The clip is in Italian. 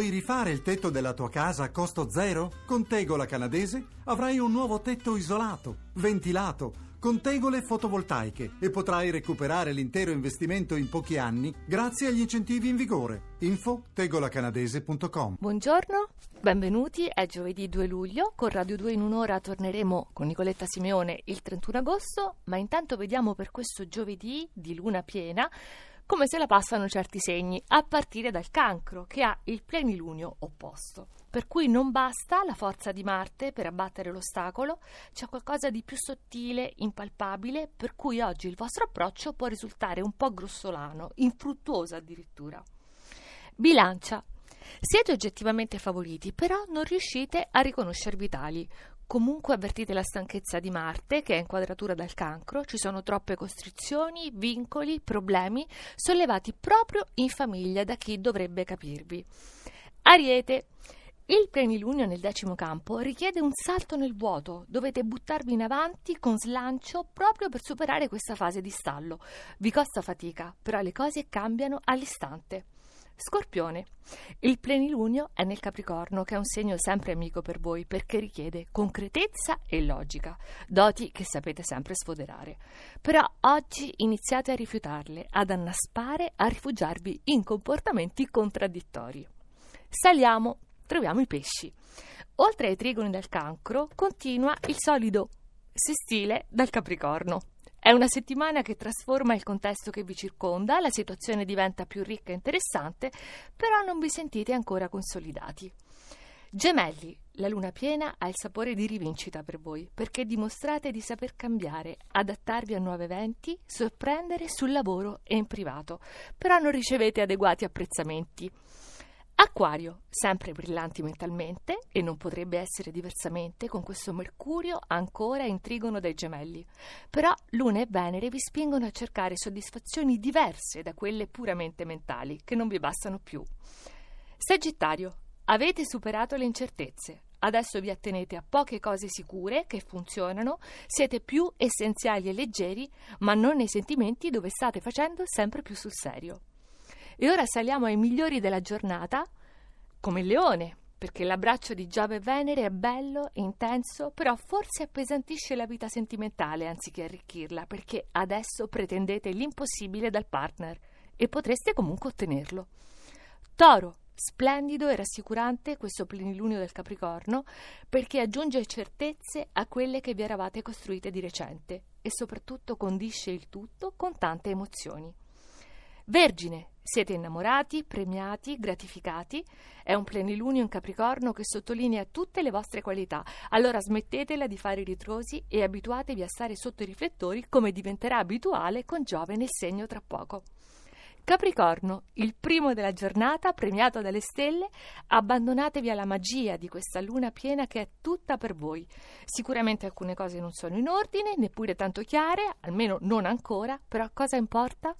Vuoi rifare il tetto della tua casa a costo zero? Con Tegola Canadese avrai un nuovo tetto isolato, ventilato, con tegole fotovoltaiche e potrai recuperare l'intero investimento in pochi anni grazie agli incentivi in vigore. Info tegolacanadese.com Buongiorno, benvenuti, è giovedì 2 luglio, con Radio 2 in un'ora torneremo con Nicoletta Simeone il 31 agosto, ma intanto vediamo per questo giovedì di luna piena come se la passano certi segni, a partire dal cancro, che ha il plenilunio opposto. Per cui non basta la forza di Marte per abbattere l'ostacolo, c'è qualcosa di più sottile, impalpabile, per cui oggi il vostro approccio può risultare un po' grossolano, infruttuoso addirittura. Bilancia. Siete oggettivamente favoriti, però non riuscite a riconoscervi tali. Comunque avvertite la stanchezza di Marte, che è in quadratura dal cancro, ci sono troppe costrizioni, vincoli, problemi sollevati proprio in famiglia da chi dovrebbe capirvi. Ariete. Il plenilunio nel decimo campo richiede un salto nel vuoto, dovete buttarvi in avanti con slancio proprio per superare questa fase di stallo. Vi costa fatica, però le cose cambiano all'istante. Scorpione. Il plenilunio è nel Capricorno, che è un segno sempre amico per voi perché richiede concretezza e logica, doti che sapete sempre sfoderare. Però oggi iniziate a rifiutarle, ad annaspare, a rifugiarvi in comportamenti contraddittori. Saliamo, troviamo i pesci. Oltre ai trigoni del cancro, continua il solido sestile dal Capricorno. È una settimana che trasforma il contesto che vi circonda, la situazione diventa più ricca e interessante, però non vi sentite ancora consolidati. Gemelli, la luna piena ha il sapore di rivincita per voi, perché dimostrate di saper cambiare, adattarvi a nuovi eventi, sorprendere sul lavoro e in privato, però non ricevete adeguati apprezzamenti. Acquario, sempre brillanti mentalmente, e non potrebbe essere diversamente con questo Mercurio ancora in trigono dai gemelli. Però Luna e Venere vi spingono a cercare soddisfazioni diverse da quelle puramente mentali, che non vi bastano più. Sagittario, avete superato le incertezze. Adesso vi attenete a poche cose sicure che funzionano, siete più essenziali e leggeri, ma non nei sentimenti dove state facendo sempre più sul serio. E ora saliamo ai migliori della giornata, come il leone, perché l'abbraccio di Giove e Venere è bello, intenso, però forse appesantisce la vita sentimentale anziché arricchirla, perché adesso pretendete l'impossibile dal partner e potreste comunque ottenerlo. Toro, splendido e rassicurante questo plenilunio del Capricorno, perché aggiunge certezze a quelle che vi eravate costruite di recente e soprattutto condisce il tutto con tante emozioni. Vergine, siete innamorati, premiati, gratificati. È un plenilunio in Capricorno che sottolinea tutte le vostre qualità. Allora smettetela di fare i ritrosi e abituatevi a stare sotto i riflettori come diventerà abituale con Giove nel segno tra poco. Capricorno, il primo della giornata, premiato dalle stelle, abbandonatevi alla magia di questa luna piena che è tutta per voi. Sicuramente alcune cose non sono in ordine, neppure tanto chiare, almeno non ancora, però cosa importa?